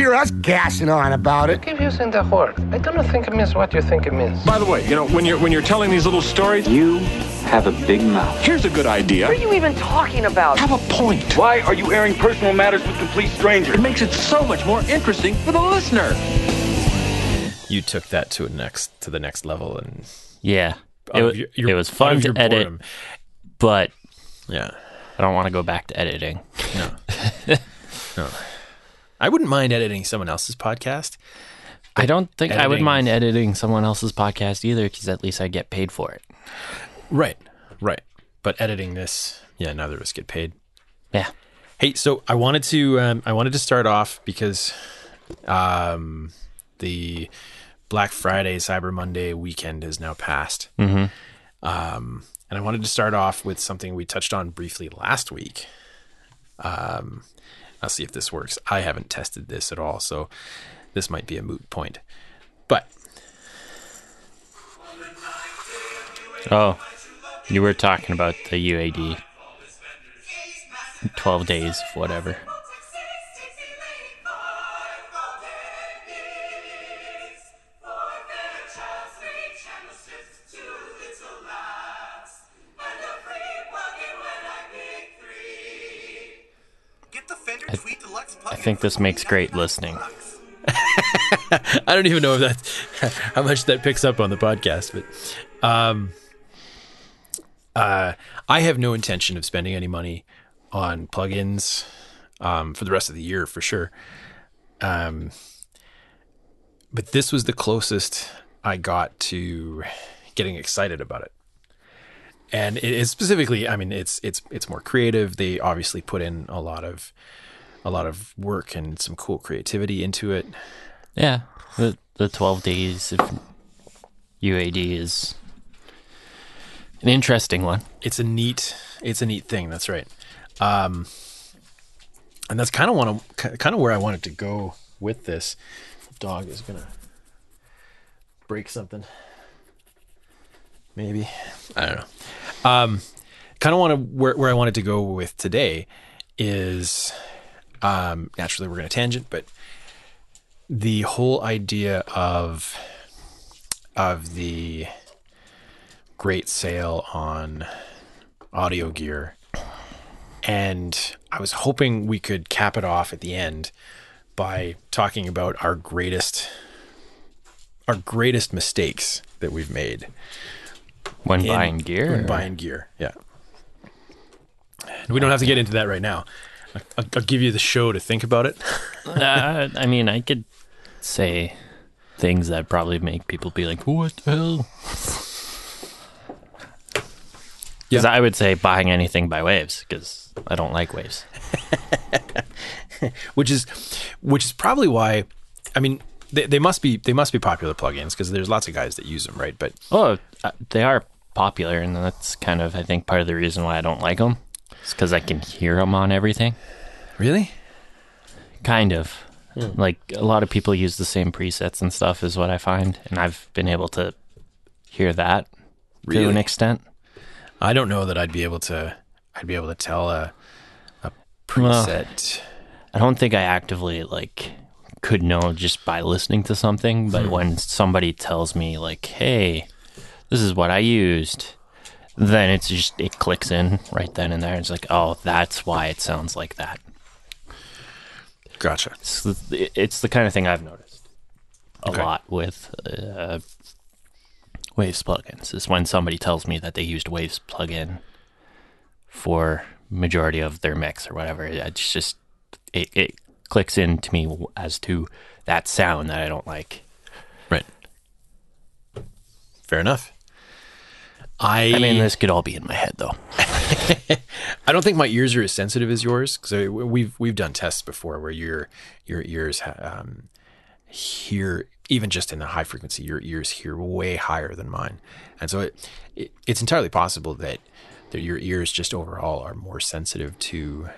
hear us gassing on about it. Keep using the word. I do not think it means what you think it means. By the way, you know, when you're when you're telling these little stories, You have a big mouth. here's a good idea. What are you even talking about? Have a point. Why are you airing personal matters with complete strangers? It makes it so much more interesting for the listener. you took that to a next to the next level and Yeah. It, Out your- your- it was fun to edit, boredom. but yeah I don't want to go back to editing. i wouldn't mind editing someone else's podcast I don't think I would mind editing someone else's podcast either because at least I get paid for it. right right but editing this yeah neither of us get paid Yeah. hey so i wanted to um, i wanted to start off because um the black friday cyber monday weekend has now passed Mm-hmm. um and i wanted to start off with something we touched on briefly last week um i'll see if this works i haven't tested this at all so this might be a moot point but Oh, you were talking about the UAD. 12 days, whatever. I think this makes great listening. I don't even know if that's how much that picks up on the podcast, but um, uh, I have no intention of spending any money on plugins um, for the rest of the year for sure. Um, but this was the closest I got to getting excited about it. And it is specifically, I mean, it's it's it's more creative. They obviously put in a lot of a lot of work and some cool creativity into it. Yeah, the the twelve days of UAD is an interesting one. it's a neat it's a neat thing that's right. Um and that's kind of want to kind of where i wanted to go with this. Dog is gonna break something. Maybe. I don't know. Um kind of want to where, where i wanted to go with today is um naturally we're gonna tangent but the whole idea of of the great sale on audio gear. And I was hoping we could cap it off at the end by talking about our greatest our greatest mistakes that we've made When in- buying gear, When or- buying gear, yeah. And we don't have to get into that right now. I- I'll, I'll give you the show to think about it. uh, I mean, I could say things that probably make people be like, "What the hell?" Because I would say buying anything by Waves because I don't like Waves. which is which is probably why I mean they, they must be they must be popular plugins because there's lots of guys that use them, right? But Oh, uh, they are popular, and that's kind of I think part of the reason why I don't like them. It's because I can hear them on everything. really, Kind of. Hmm. Like a lot of people use the same presets and stuff is what I find, and I've been able to hear that to an extent. I don't know that I'd be able to I'd be able to tell a a Well, preset. I don't think I actively like could know just by listening to something, but hmm. when somebody tells me like, "Hey, this is what I used," then it's just it clicks in right then and there. It's like, "Oh, that's why it sounds like that." gotcha. It's the, it's the kind of thing I've noticed a Okay. lot with uh, Waves plugins. Is when somebody tells me that they used Waves plugin for majority of their mix or whatever. It's just it, it clicks into me as to that sound that I don't like. Right. Fair enough. I I mean, this could all be in my head though. I don't think my ears are as sensitive as yours because we've we've done tests before where your your ears um, hear even just in the high frequency, your ears hear way higher than mine, and so it, it it's entirely possible that that your ears just overall are more sensitive to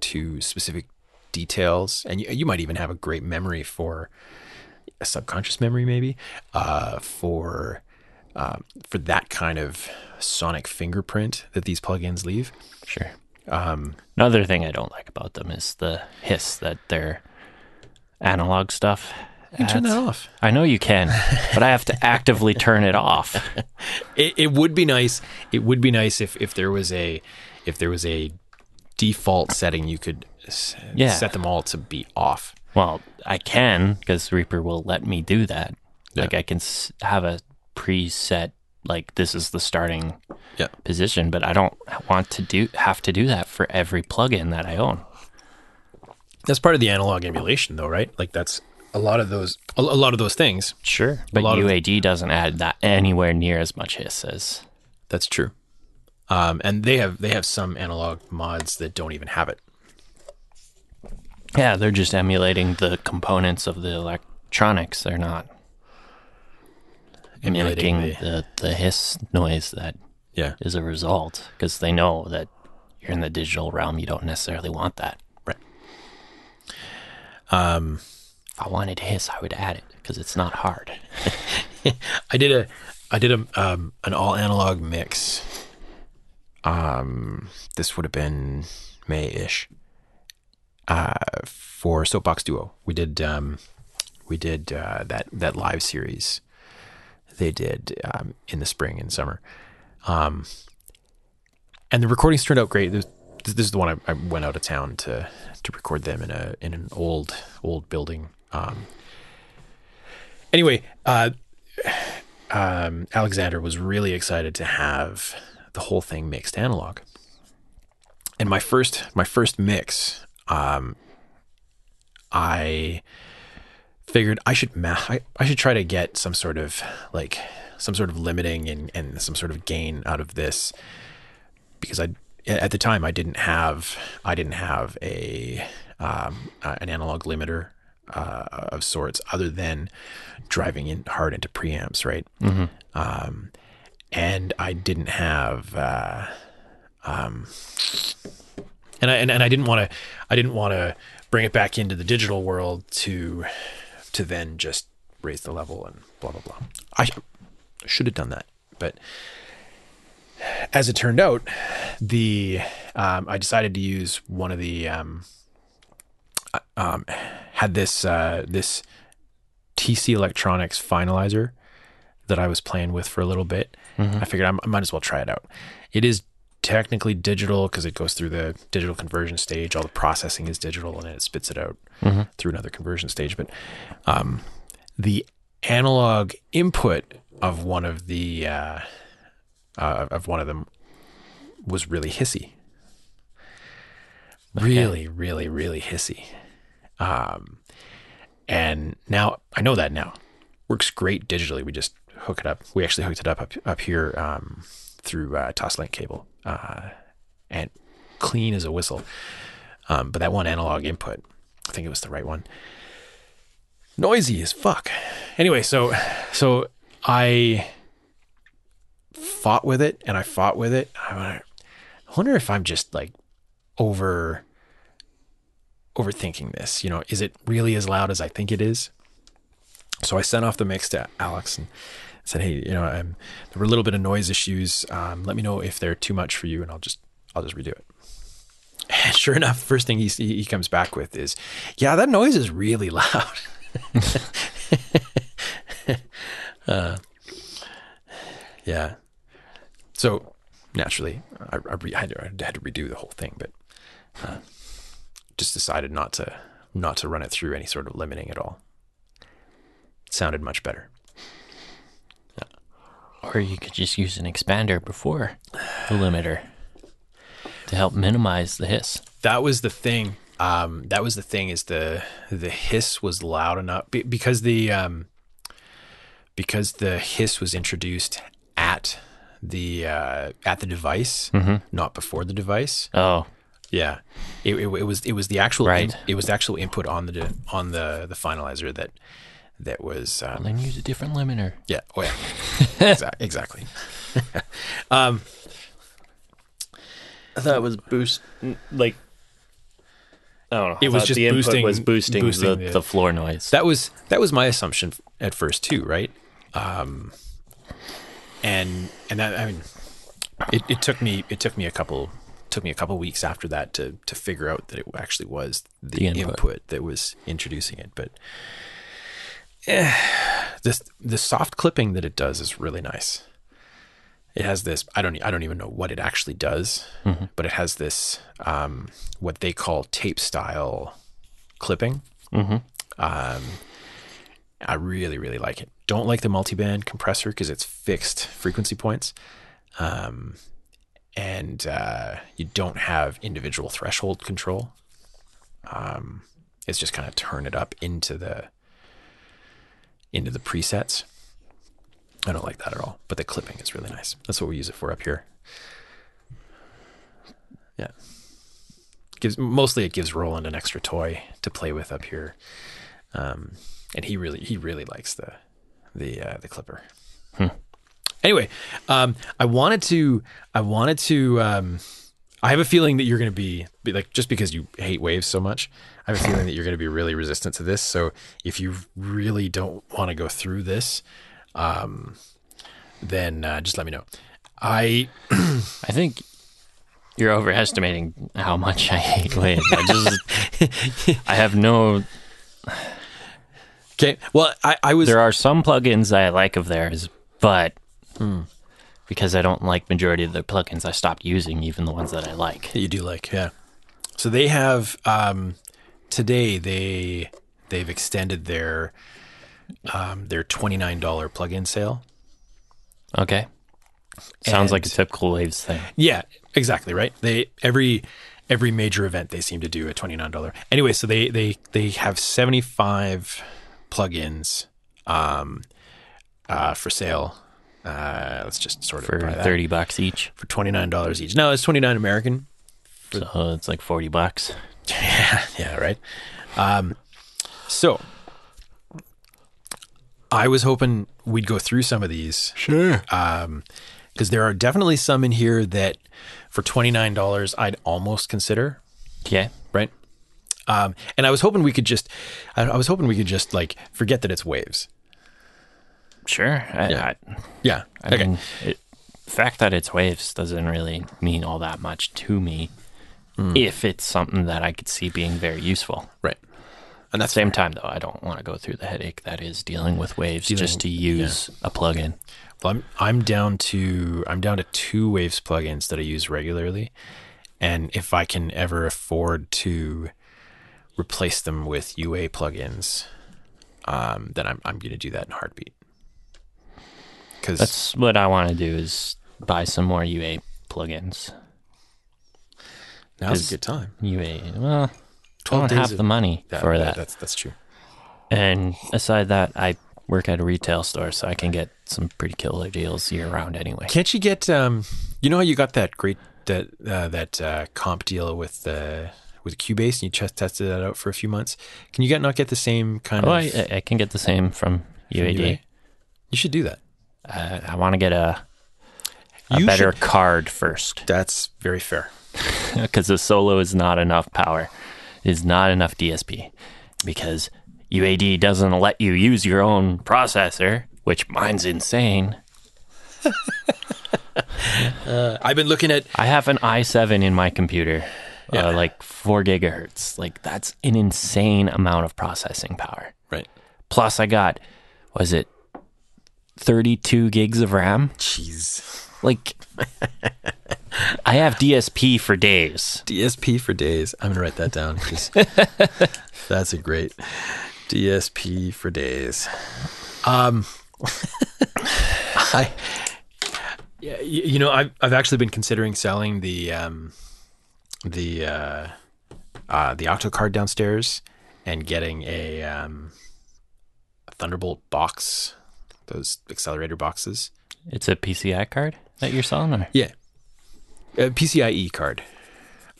to specific details, and you, you might even have a great memory for a subconscious memory, maybe uh, for um, for that kind of sonic fingerprint that these plugins leave. Sure. Um, Another thing I don't like about them is the hiss that their analog stuff. You can turn that off. I know you can, but I have to actively turn it off. It, it would be nice. It would be nice if, if there was a if there was a default setting you could s- Yeah. set them all to be off. Well, I can because Reaper will let me do that. Yeah. Like I can s- have a preset like this is the starting Yeah. position, but I don't want to do have to do that for every plugin that I own. That's part of the analog emulation, though, right? Like that's a lot of those a, a lot of those things. Sure, but lot of- UAD doesn't add that anywhere near as much hiss as That's true. Um, and they have they have some analog mods that don't even have it. yeah. They're just emulating the components of the electronics. They're not Emulating the- the, the hiss noise that Yeah. is a result because they know that you're in the digital realm. You don't necessarily want that. Right. Um, If I wanted hiss, I would add it because it's not hard. I did a I did a um, an all analog mix. Um, this would have been May ish. Uh, for Soapbox Duo, we did um, we did uh, that that live series they did um, in the spring and summer. Um, and the recordings turned out great. This, this is the one I, I went out of town to to record them in a in an old old building. Um, anyway, uh, um, Alexander was really excited to have the whole thing mixed analog. And my first my first mix, um, I figured I should ma- I, I should try to get some sort of like some sort of limiting and, and some sort of gain out of this because I at the time I didn't have I didn't have a um, an analog limiter uh, of sorts other than driving in hard into preamps, right? Um, and I didn't have, uh, um, and I and, and I didn't want to, I didn't want to bring it back into the digital world to, to then just raise the level and blah blah blah. I should have done that, but as it turned out, the um, I decided to use one of the um, um, had this uh, this TC Electronics finalizer that I was playing with for a little bit. I figured I might as well try it out. It is technically digital because it goes through the digital conversion stage. All the processing is digital, and then it spits it out through another conversion stage. But um, the analog input of one of the uh, uh, of one of them was really hissy. Really, really, really hissy. Um, and now I know that now works great digitally. We just hook it up. We actually hooked it up up, up here um, through uh, Toslink cable, uh, and clean as a whistle. Um, but that one analog input, I think it was the right one. Noisy as fuck. Anyway, so so I fought with it and I fought with it. I wonder- if I'm just like over overthinking this. You know, is it really as loud as I think it is? So I sent off the mix to Alex and said, "Hey, you know, um, there were a little bit of noise issues. Um, let me know if they're too much for you, and I'll just I'll just redo it." And sure enough, first thing he he comes back with is, "Yeah, that noise is really loud." uh, yeah. So naturally, I, I, re- had to, I had to redo the whole thing, but uh, just decided not to not to run it through any sort of limiting at all. It sounded much better. Or you could just use an expander before the limiter to help minimize the hiss. That was the thing. Um, that was the thing. Is the the hiss was loud enough be, because the um, because the hiss was introduced at the uh, at the device, not before the device. Oh, Yeah, it, it, it was it was the actual Right. it was the actual input on the on the the finalizer that that was um, then use a different limiter. yeah oh yeah Exa- exactly I thought it was boost like I don't know. It I was just the input boosting- was boosting, boosting the, the- the floor noise. that was that was my assumption at first too right um and and that, I mean it, it took me it took me a couple took me a couple weeks after that to to figure out that it actually was the, The input. input. that was introducing it but eh, this the soft clipping that it does is really nice. It has this i don't i don't even know what it actually does but it has this um what they call tape style clipping. Um i really really like it. Don't like the multiband compressor because it's fixed frequency points. Um and uh you don't have individual threshold control. Um it's just kind of turn it up into the into the presets I don't like that at all. But the clipping is really nice. That's what we use it for up here. Yeah. Gives mostly it gives Roland an extra toy to play with up here. Um, and he really he really likes the the uh, the clipper. Anyway, um, I wanted to I wanted to um, I have a feeling that you're going to be, like just because you hate waves so much. I have a feeling that you're going to be really resistant to this. So if you really don't want to go through this, um, then uh, just let me know. I I think you're overestimating how much I hate waves. I just I have no okay. Well, I, I was there are some plugins I like of theirs, but because I don't like majority of their plugins, I stopped using even the ones that I like. you do like, yeah. So they have um, today they they've extended their um, their twenty nine dollar plug-in sale. Okay. Sounds like a And- typical waves thing. Yeah, exactly right. They every every major event they seem to do a twenty nine dollar. Anyway, so they they they have seventy five plugins um, uh, for sale. Uh, let's just sort of For buy that. thirty bucks each. for twenty nine dollars each. No, it's twenty nine American. So it's like forty bucks. Yeah, yeah, right. Um, so I was hoping we'd go through some of these. Sure. Um, because there are definitely some in here that for twenty nine dollars I'd almost consider. Yeah. right? Um, and I was hoping we could just, I, I was hoping we could just like forget that it's waves. Sure. I, Yeah. I, Yeah. I mean, it, the fact that it's waves doesn't really mean all that much to me if it's something that I could see being very useful. right. And At the same time, though, I don't want to go through the headache that is dealing with waves Dealing- just to use a plugin. well, I'm I'm down to I'm down to two waves plugins that I use regularly, and if I can ever afford to replace them with UA plugins, um, then I'm I'm going to do that in a heartbeat. Because That's what I want to do is buy some more UA plugins. now's a good time. UA, well, I 12 don't days have of- the money Yeah, for yeah, that. That's that's true. And aside that, I work at a retail store, so I can get some pretty killer deals year round anyway. Can't you get um you know how you got that great that uh, that uh, comp deal with uh, with Cubase and you just tested that out for a few months? Can you get not get the same kind Oh, of I, I can get the same from UAD. UA? You should do that. Uh, I want to get a a You better should- card first That's very fair. because the solo is not enough power, is not enough DSP because UAD doesn't let you use your own processor, which mine's insane. I've been looking at I have an i7 in my computer, Yeah. uh, like four gigahertz. Like that's an insane amount of processing power. right. Plus, I got was it thirty two gigs of RAM? Jeez. Like, I have DSP for days. DSP for days. I'm gonna write that down 'cause that's a great DSP for days. Um, I yeah, you know, I've I've actually been considering selling the um the uh, uh the octo card downstairs and getting a um a Thunderbolt box, those accelerator boxes. It's a PCI card. that you're selling, or Yeah, a PCIe card.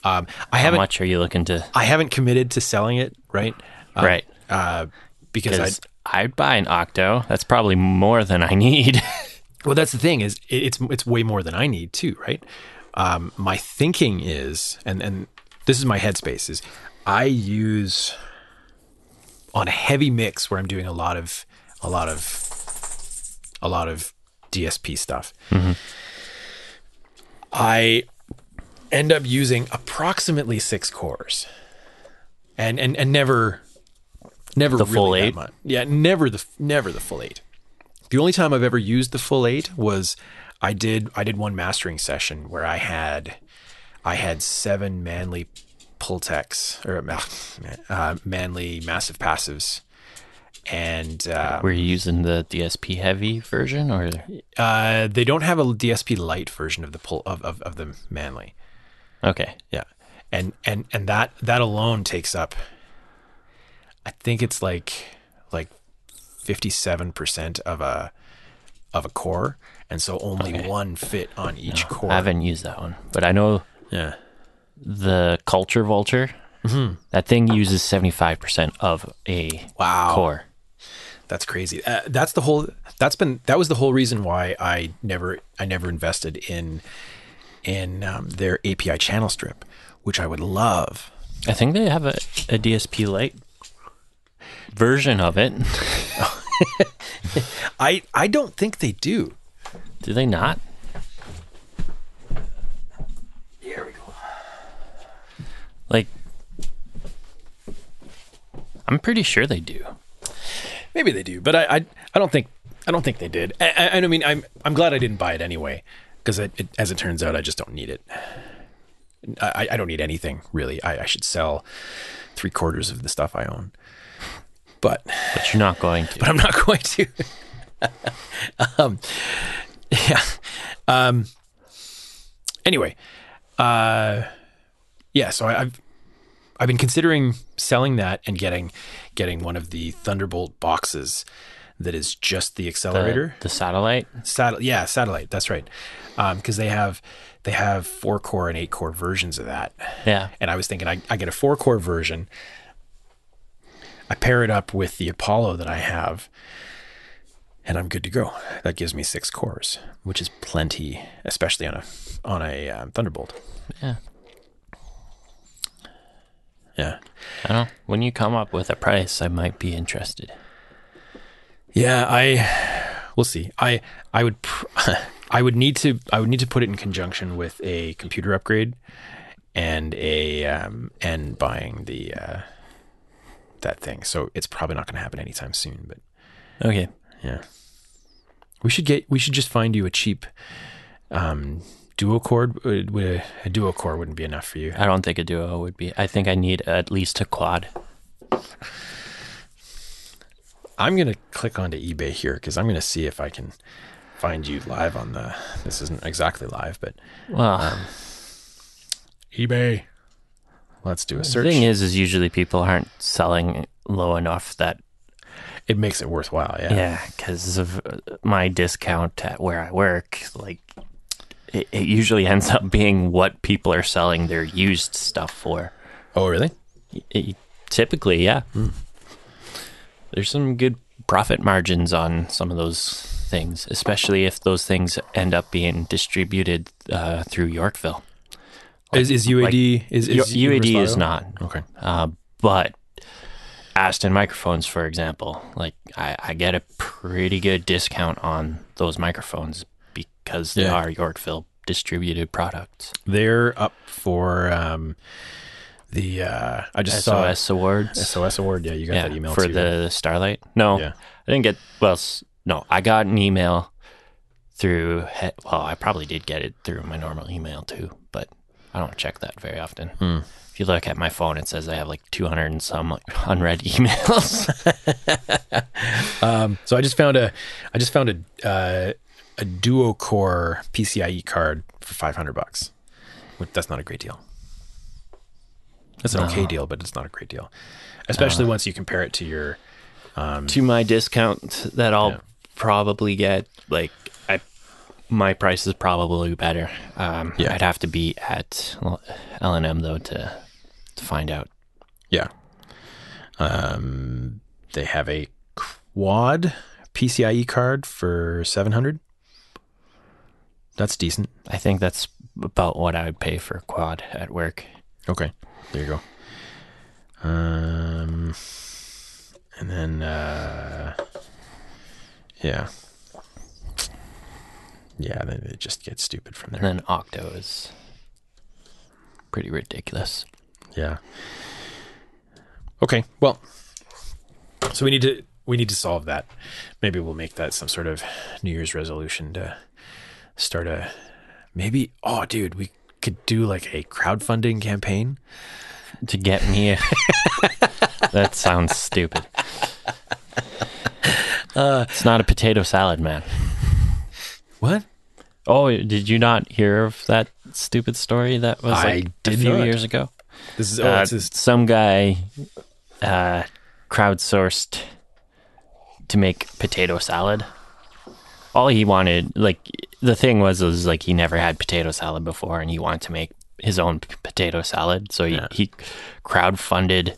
Um, I how haven't. much are you looking to? I haven't committed to selling it. Right. Uh, right. Uh, because I. I'd buy an Octo. That's probably more than I need. Well, that's the thing is it- it's it's way more than I need too, right? Um, my thinking is, and and this is my headspace is, I use on a heavy mix where I'm doing a lot of a lot of a lot of DSP stuff. I end up using approximately six cores, and and and never never The really full eight? Yeah, never the never the full eight. The only time I've ever used the full eight was I did I did one mastering session where I had I had seven Manley Pultecs or uh, Manley massive passives, and uh, Were you using the DSP heavy version, or uh, they don't have a DSP light version of the pull of, of, of the Manley. okay? Yeah, and and and that that alone takes up. I think it's like like fifty seven percent of a of a core, and so only Okay. one fit on each core. I haven't used that one, but I know Yeah, the Culture Vulture. That thing uses seventy five percent of a Wow. core. That's crazy. Uh, that's the whole. That's been that was the whole reason why I never I never invested in in um, their API channel strip, which I would love. I think they have a, a DSP light version of it. I I don't think they do. Do they not? Here we go. Like, I'm pretty sure they do. Maybe they do, but I, I, I don't think, I don't think they did. I, I, I mean, I'm, I'm glad I didn't buy it anyway, because as it turns out, I just don't need it. I, I don't need anything really. I, I should sell three quarters of the stuff I own, but, But you're not going to. but I'm not going to. um, yeah. Um. Anyway, uh, yeah. So I, I've, I've been considering selling that and getting, getting one of the Thunderbolt boxes that is just the the, accelerator. the satellite. Satel- yeah, satellite. That's right. Because they have they have four core and eight core versions of that. Yeah. And I was thinking, I, I get a four core version. I pair it up with the Apollo that I have, and I'm good to go. That gives me six cores, which is plenty, especially on a on a um, Thunderbolt. Yeah. Yeah. I don't know. When you come up with a price, I might be interested. Yeah, I we'll see. I I would pr- I would need to I would need to put it in conjunction with a computer upgrade and a um and buying the uh that thing. So it's probably not going to happen anytime soon, but Okay. yeah. We should get we should just find you a cheap um duo core Would- would- a duo core wouldn't be enough for you. I don't think a duo would be. I think I need at least a quad. I'm going to click onto eBay here cuz I'm going to see if I can find you live on the this isn't exactly live, but Well, eBay. Let's do a search. the thing is, is usually people aren't selling low enough that it makes it worthwhile. Yeah. yeah, because of uh, my discount at where I work, like it, it usually ends up being what people are selling their used stuff for. Oh, really? It- typically, yeah. There's some good profit margins on some of those things, especially if those things end up being distributed uh, through Yorkville. Is is UAD is, is U- UAD is not. Okay. Uh, but Aston microphones, for example, like I, I get a pretty good discount on those microphones because they Yeah. are Yorkville distributed products. They're up for um, the uh, I just SOS awards. saw SOS award. Yeah, you got yeah, that email for too. the Starlight. No, Yeah. I didn't get. Well, no, I got an email through. Well, I probably did get it through my normal email too, but I don't check that very often. Hmm. If you look at my phone, it says I have like 200 and some unread emails. Um, so I just found a I just found a uh, a duo core PCIe card for five hundred bucks. Which- That's not a great deal. That's an okay deal, but it's not a great deal, especially once you compare it to your to my discount that I'll Yeah. probably get, like I my price is probably better. Um, Yeah. I'd have to be at L and M though to to find out. Yeah. Um, they have a quad PCIe card for 700. That's decent. I think that's about what I would pay for a quad at work. Okay. There you go. Um, and then, uh, yeah. Yeah, then it just gets stupid from there. And then Octo is pretty ridiculous. Yeah. Okay. Well, so we need to we need to solve that. Maybe we'll make that some sort of New Year's resolution to start a maybe. Oh, dude, we could do like a crowdfunding campaign. To get me, that sounds stupid. it's not a potato salad, man. What? Oh, did you not hear of that stupid story that was like a few not. years ago? This is oh, Uh, just, some guy uh, crowdsourced to make potato salad. All he wanted, like the thing was, was like he never had potato salad before, and he wanted to make his own p- potato salad. So he, Yeah. he crowdfunded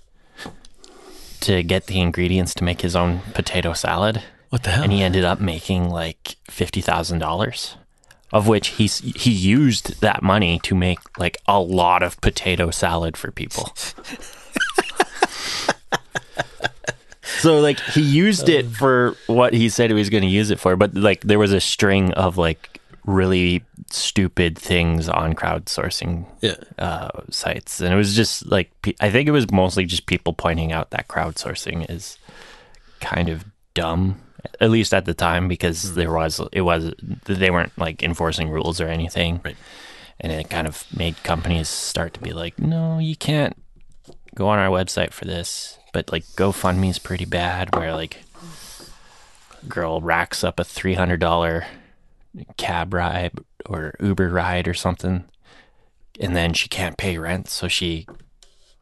to get the ingredients to make his own potato salad, what the hell? and he ended up making like fifty thousand dollars. Of which he he used that money to make like a lot of potato salad for people. so like he used it for what he said he was going to use it for, but like there was a string of like really stupid things on crowdsourcing yeah. uh, sites, and it was just like I think it was mostly just people pointing out that crowdsourcing is kind of dumb, at least at the time, because there was it was they weren't like enforcing rules or anything, Right. and it kind of made companies start to be like, no, you can't go on our website for this, but like GoFundMe is pretty bad, where like a girl racks up a three hundred dollar cab ride or Uber ride or something, and then she can't pay rent, so she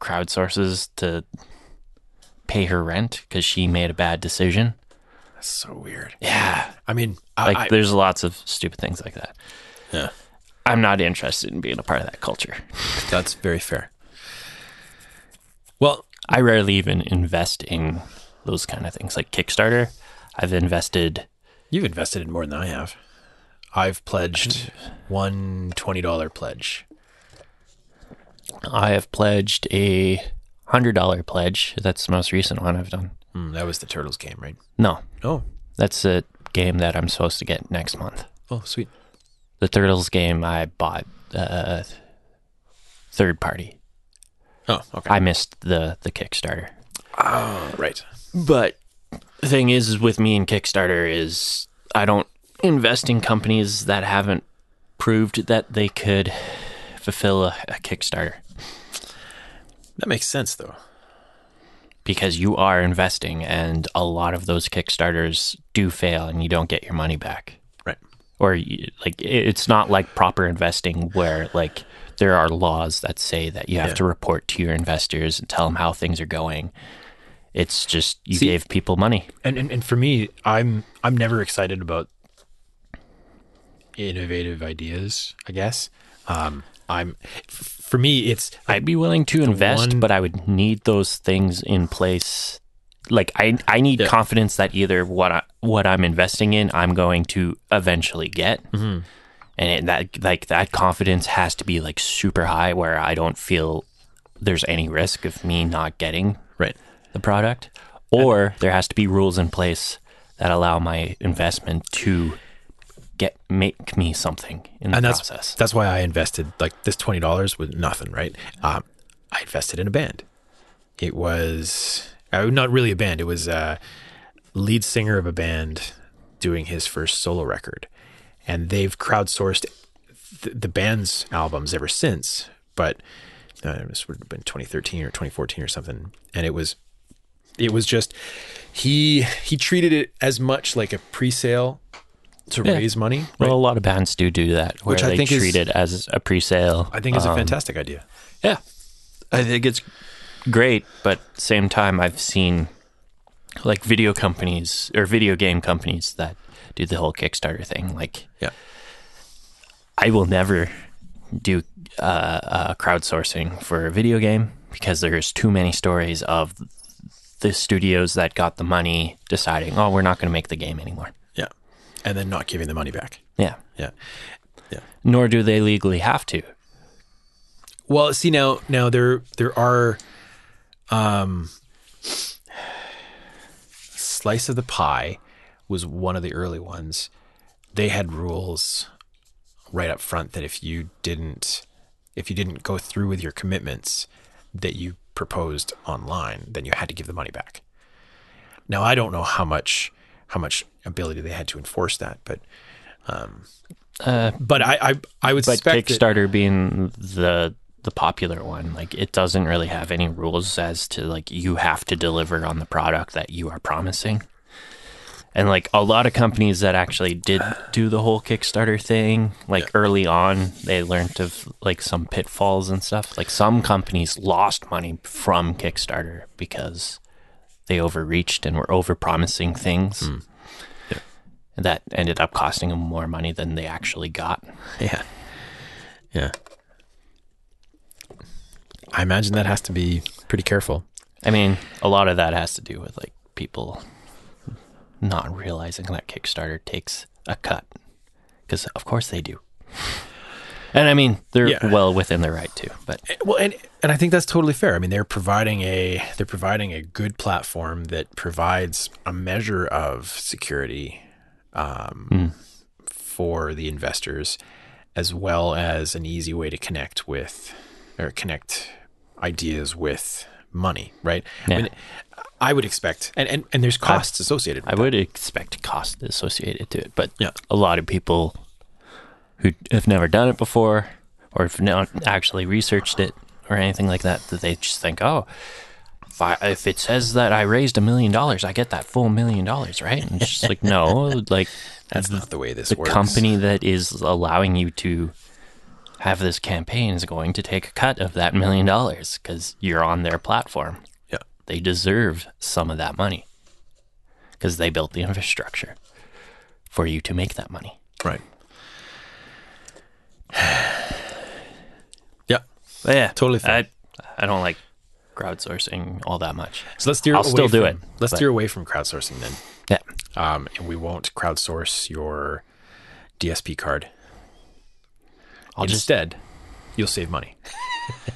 crowdsources to pay her rent because she made a bad decision. That's so weird. Yeah, I mean, I, like I- there's lots of stupid things like that. yeah, I'm not interested in being a part of that culture. that's very fair. Well, I rarely even invest in those kind of things like Kickstarter. I've invested you've invested in more than I have. I've pledged one twenty dollar pledge. I have pledged a hundred dollar pledge. That's the most recent one I've done. Mm, that was the Turtles game, right? No, Oh, that's a game that I'm supposed to get next month. oh, sweet. The Turtles game I bought uh, third party. Oh, okay. I missed the the Kickstarter. oh, right. But the thing is, is with me and Kickstarter is I don't invest in companies that haven't proved that they could fulfill a, a Kickstarter That makes sense, though. because you are investing, and a lot of those Kickstarters do fail, and you don't get your money back. Right. Or you, like it's not like proper investing where like there are laws that say that you have Yeah. to report to your investors and tell them how things are going. It's just you See- gave people money. And, and and for me, I'm I'm never excited about innovative ideas. I guess. Um, I'm for me, it's I'd be willing to invest, one- but I would need those things in place. Like I, I need Yeah. confidence that either what I, what I'm investing in, I'm going to eventually get, Mm-hmm. And it, that like that confidence has to be like super high, where I don't feel there's any risk of me not getting right. the product, or there has to be rules in place that allow my investment to get make me something in the and that's process. that's why I invested like this twenty dollars with nothing, right? Um, I invested in a band. It was uh, not really a band. It was a lead singer of a band doing his first solo record, and they've crowdsourced th- the band's albums ever since. But uh, this would have been 2013 or 2014 or something, and it was it was just he he treated it as much like a pre-sale to Yeah. raise money. Well, a lot of bands do do that, where Which I they think is- it as a pre-sale. I think it's a Um, fantastic idea. Yeah, I think it's great, but same time, I've seen like video companies or video game companies that do the whole Kickstarter thing. Like, Yeah. I will never do uh, uh, crowdsourcing for a video game because there's too many stories of the studios that got the money deciding, oh, we're not going to make the game anymore. Yeah. And then not giving the money back. Yeah. Yeah. Yeah. Nor do they legally have to. Well, see now now there there are um slice of the pie was one of the early ones. They had rules right up front that if you didn't if you didn't go through with your commitments that you proposed online, then you had to give the money back. Now I don't know how much how much ability they had to enforce that, but um Uh, but I I, I would but suspect that- Kickstarter being the the popular one, like it doesn't really have any rules as to like you have to deliver on the product that you are promising. And like a lot of companies that actually did do the whole Kickstarter thing, like early on, they learned of like some pitfalls and stuff. Like some companies lost money from Kickstarter because they overreached and were over promising things. Hmm. And that ended up costing them more money than they actually got. Yeah. Yeah. I imagine that has to be pretty careful. I mean, a lot of that has to do with like people not realizing that Kickstarter takes a cut because of course they do. And I mean, they're Yeah. well within their right to, but Well, and and I think that's totally fair. I mean, they're providing a they're providing a good platform that provides a measure of security um, for the investors, as well as an easy way to connect with or connect ideas with money. Right? Yeah. I mean, I would expect, and and, and there's costs associated. With I would expect costs associated to it. But Yeah. a lot of people who have never done it before or have not actually researched it or anything like that, that they just think, oh, if, I, if it says that I raised a million dollars, I get that full million dollars, right? And it's just like, no, like That's not the way this works. the works. company that is allowing you to have this campaign is going to take a cut of that million dollars because you're on their platform. Yeah. They deserve some of that money because they built the infrastructure for you to make that money. Right. yeah. But yeah, Totally fair. I, I don't like crowdsourcing all that much. So let's steer. I'll away still do from- it, Let's but- steer away from crowdsourcing then. Yeah. Um, and we won't crowdsource your DSP card. I'll just Instead, you'll save money.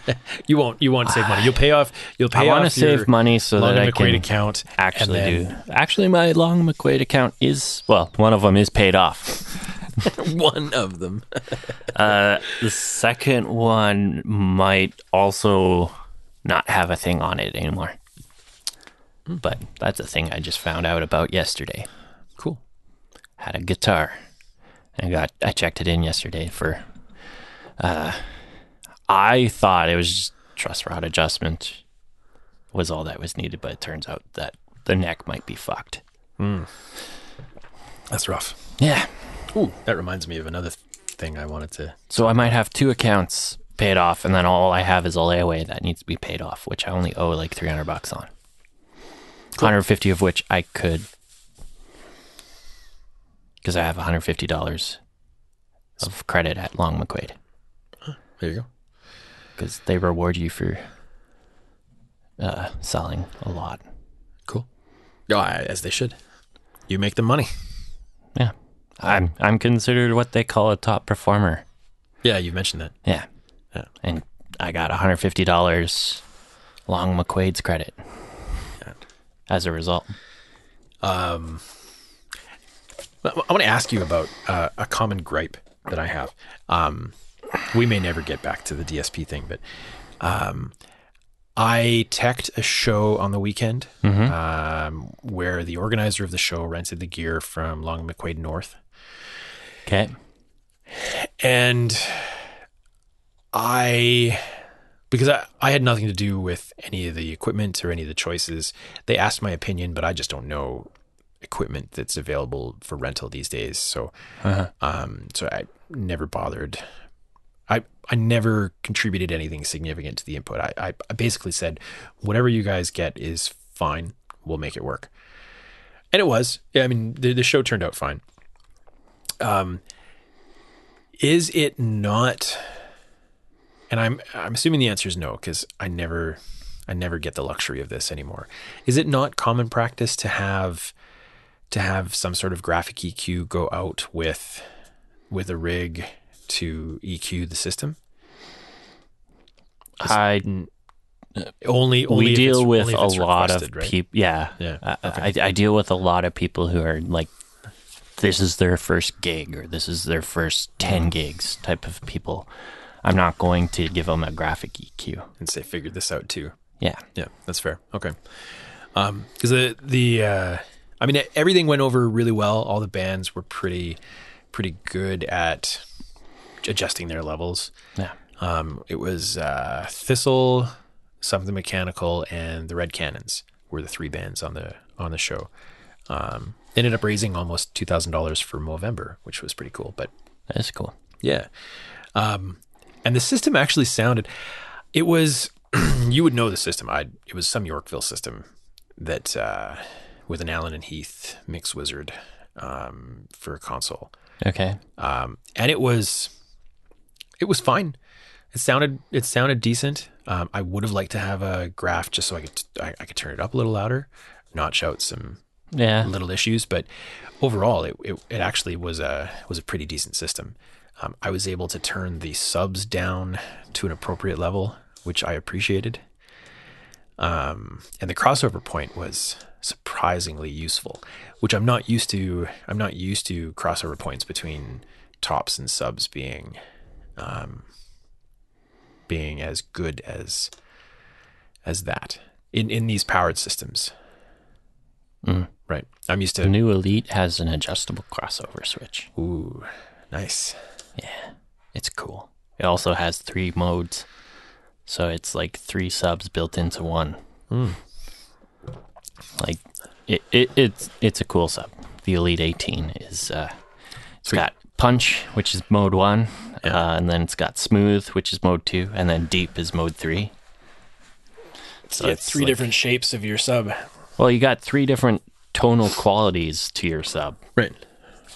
you won't. You won't save money. You'll pay off. You'll pay I want to save money so Long that I McQuade can account. actually and do. Actually, my Long McQuade account is well, one of them is paid off. one of them. Uh, the second one might also not have a thing on it anymore. But that's a thing I just found out about yesterday. Cool. Had a guitar. I got I checked it in yesterday for uh I thought it was just truss rod adjustment was all that was needed, but it turns out that the neck might be fucked. That's rough. Yeah. Ooh, that reminds me of another thing I wanted to. So I might have two accounts paid off, and then all I have is a layaway that needs to be paid off, which I only owe like three hundred bucks on. One hundred fifty of which I could, because I have one hundred fifty dollars of credit at Long McQuade, There you go. because they reward you for uh, selling a lot. Cool. Oh, as they should. You make them money. Yeah, I'm I'm considered what they call a top performer. Yeah, you mentioned that. Yeah, Yeah. and I got one hundred fifty dollars Long McQuade's credit as a result. Um, I want to ask you about uh, a common gripe that I have. Um, we may never get back to the DSP thing, but um, I teched a show on the weekend um, where the organizer of the show rented the gear from Long McQuade North. Okay. and I because I, I had nothing to do with any of the equipment or any of the choices. They asked my opinion, but I just don't know equipment that's available for rental these days. So um so I never bothered. I never contributed anything significant to the input. I, I, I basically said whatever you guys get is fine. We'll make it work. And it was. Yeah, I mean the, the show turned out fine. Um Is it not? And I'm I'm assuming the answer is no because I never I never get the luxury of this anymore. Is it not common practice to have to have some sort of graphic EQ go out with with a rig to EQ the system? I Only, only we deal with only a lot of right? people. Yeah, Yeah, I- okay. I, I deal with a lot of people who are like, this is their first gig or this is their first ten gigs type of people. I'm not going to give them a graphic EQ. and say figure this out too. Yeah, Yeah, that's fair. Okay. Um, because the the uh, I mean everything went over really well. All the bands were pretty pretty good at adjusting their levels. yeah. Um, it was uh, Thistle, Something Mechanical, and the Red Cannons were the three bands on the on the show. Um, ended up raising almost two thousand dollars for Movember, which was pretty cool. But That is cool. yeah. Um, and the system actually sounded, it was, you would know the system. I, it was some Yorkville system that, uh, with an Allen and Heath mix wizard, um, for a console. Okay. Um, and it was, it was fine. It sounded, it sounded decent. Um, I would have liked to have a graph just so I could, I, I could turn it up a little louder, notch out some Yeah. little issues, but overall, it, it, it actually was a was a pretty decent system. Um, I was able to turn the subs down to an appropriate level, which I appreciated. Um, and the crossover point was surprisingly useful, which I'm not used to. I'm not used to crossover points between tops and subs being um, being as good as as that in in these powered systems. Mm. Right. I'm used to The new Elite has an adjustable crossover switch. Ooh, nice. Yeah, it's cool. It also has three modes, so it's like three subs built into one. Hmm. Like it, it, it's it's a cool sub. The Elite 18 is uh, it's Sweet. got punch, which is mode one, Yeah. uh, and then it's got smooth, which is mode two, and then deep is mode three. So Yeah, it's three like- different shapes of your sub. Well, you got three different tonal qualities to your sub, Right.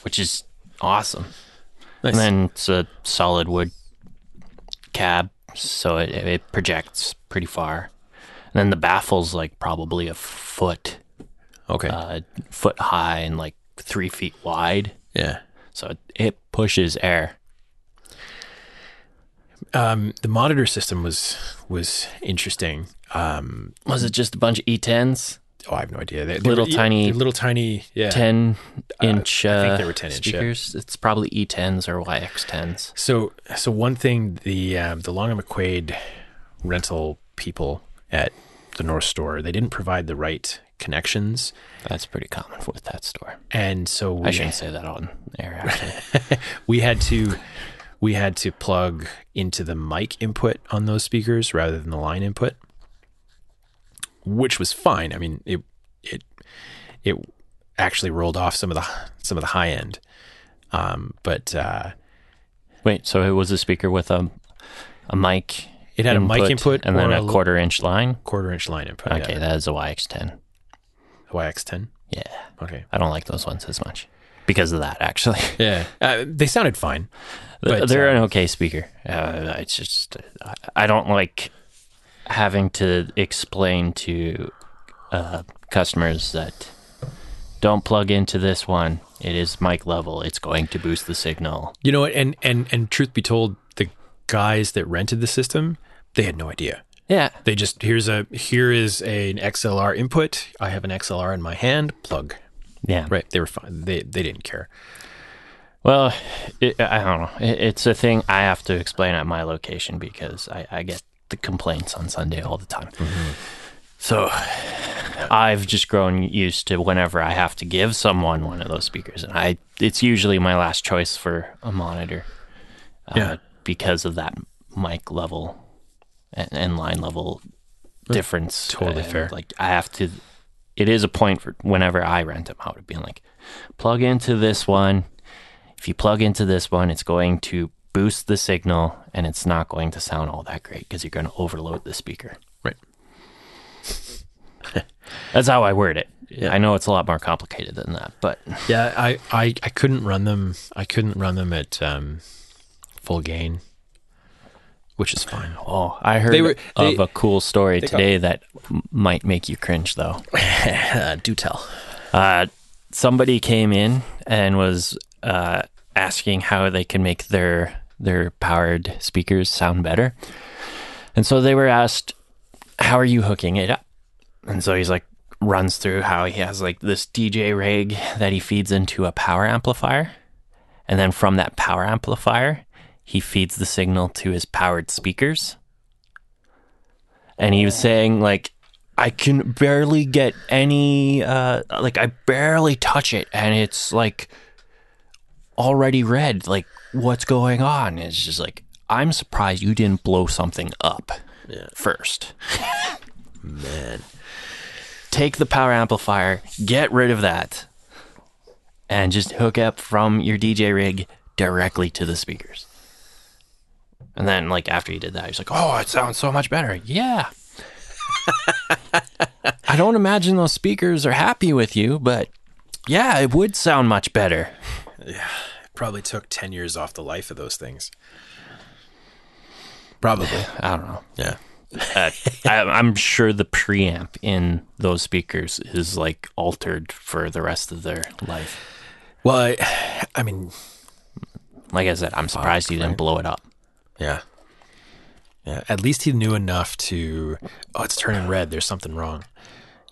which is awesome. Nice. And then it's a solid wood cab, so it, it projects pretty far. And then the baffle's like probably a foot, okay. uh, foot high and like three feet wide. yeah. So it, pushes air. Um, the monitor system was was interesting. Um, Was it just a bunch of E10s? oh, I have no idea. They, Little were, tiny- they're little tiny, yeah. 10 inch I think uh, they were 10 inch, yeah. speakers? It's probably E10s or YX10s. So, so one thing the um, the Long and McQuade rental people at the North Store they didn't provide the right connections, That's pretty common with that store. and so we, I shouldn't say that on air, actually. we had to we had to plug into the mic input on those speakers rather than the line input which was fine i mean it it it actually rolled off some of the some of the high end um, but uh, Wait, so it was a speaker with a a mic. It had a mic input and then a a- quarter inch line. quarter inch line input Okay, yeah. that is a YX10. Yx10 Yeah, okay I don't like those ones as much because of that. Actually, yeah uh, they sounded fine But, they're uh, an okay speaker. Uh, it's just I- don't like having to explain to uh, customers that don't plug into this one. It is mic level. It's going to boost the signal. You know what? And and and truth be told, the guys that rented the system, they had no idea. Yeah, They just here's a here is an XLR input. I have an XLR in my hand. Plug. yeah. Right. They were fine. They they didn't care. Well, it, I don't know. It, it's a thing I have to explain at my location because I, I get the complaints on Sunday all the time. So I've just grown used to whenever I have to give someone one of those speakers, and I it's usually my last choice for a monitor. Uh, Yeah. because of that mic level and, and line level difference. totally And, fair. Like I have to. It is a point for whenever I rent them out of being like, plug into this one. If you plug into this one, it's going to boost the signal, and it's not going to sound all that great because you're going to overload the speaker. Right. That's how I word it. Yeah. I know it's a lot more complicated than that, but Yeah. I I I couldn't run them. I couldn't run them at um full gain, which is fine. Oh, I heard They were- of a cool story they got- today that m- might make you cringe, though. Uh, do tell. Uh, somebody came in and was uh, asking how they can make their their powered speakers sound better, and so they were asked, "How are you hooking it up?" And so he's like, runs through how he has like this DJ rig that he feeds into a power amplifier, and then from that power amplifier, he feeds the signal to his powered speakers. And he was saying like I can barely get any uh like I barely touch it and it's like already red. Like what's going on? It's just like I'm surprised you didn't blow something up first. Man. Take the power amplifier, get rid of that, and just hook up from your DJ rig directly to the speakers. And then, like, after he did that, he's like, oh, it sounds so much better. Yeah. I don't imagine those speakers are happy with you, but yeah, it would sound much better. Yeah, it probably took 10 years off the life of those things. Probably. I don't know. Yeah. Uh, I, I'm sure the preamp in those speakers is like altered for the rest of their life. Well, I, I mean, Like I said, I'm surprised you didn't blow it up. Yeah. Yeah. At least he knew enough to, oh, it's turning red. There's something wrong.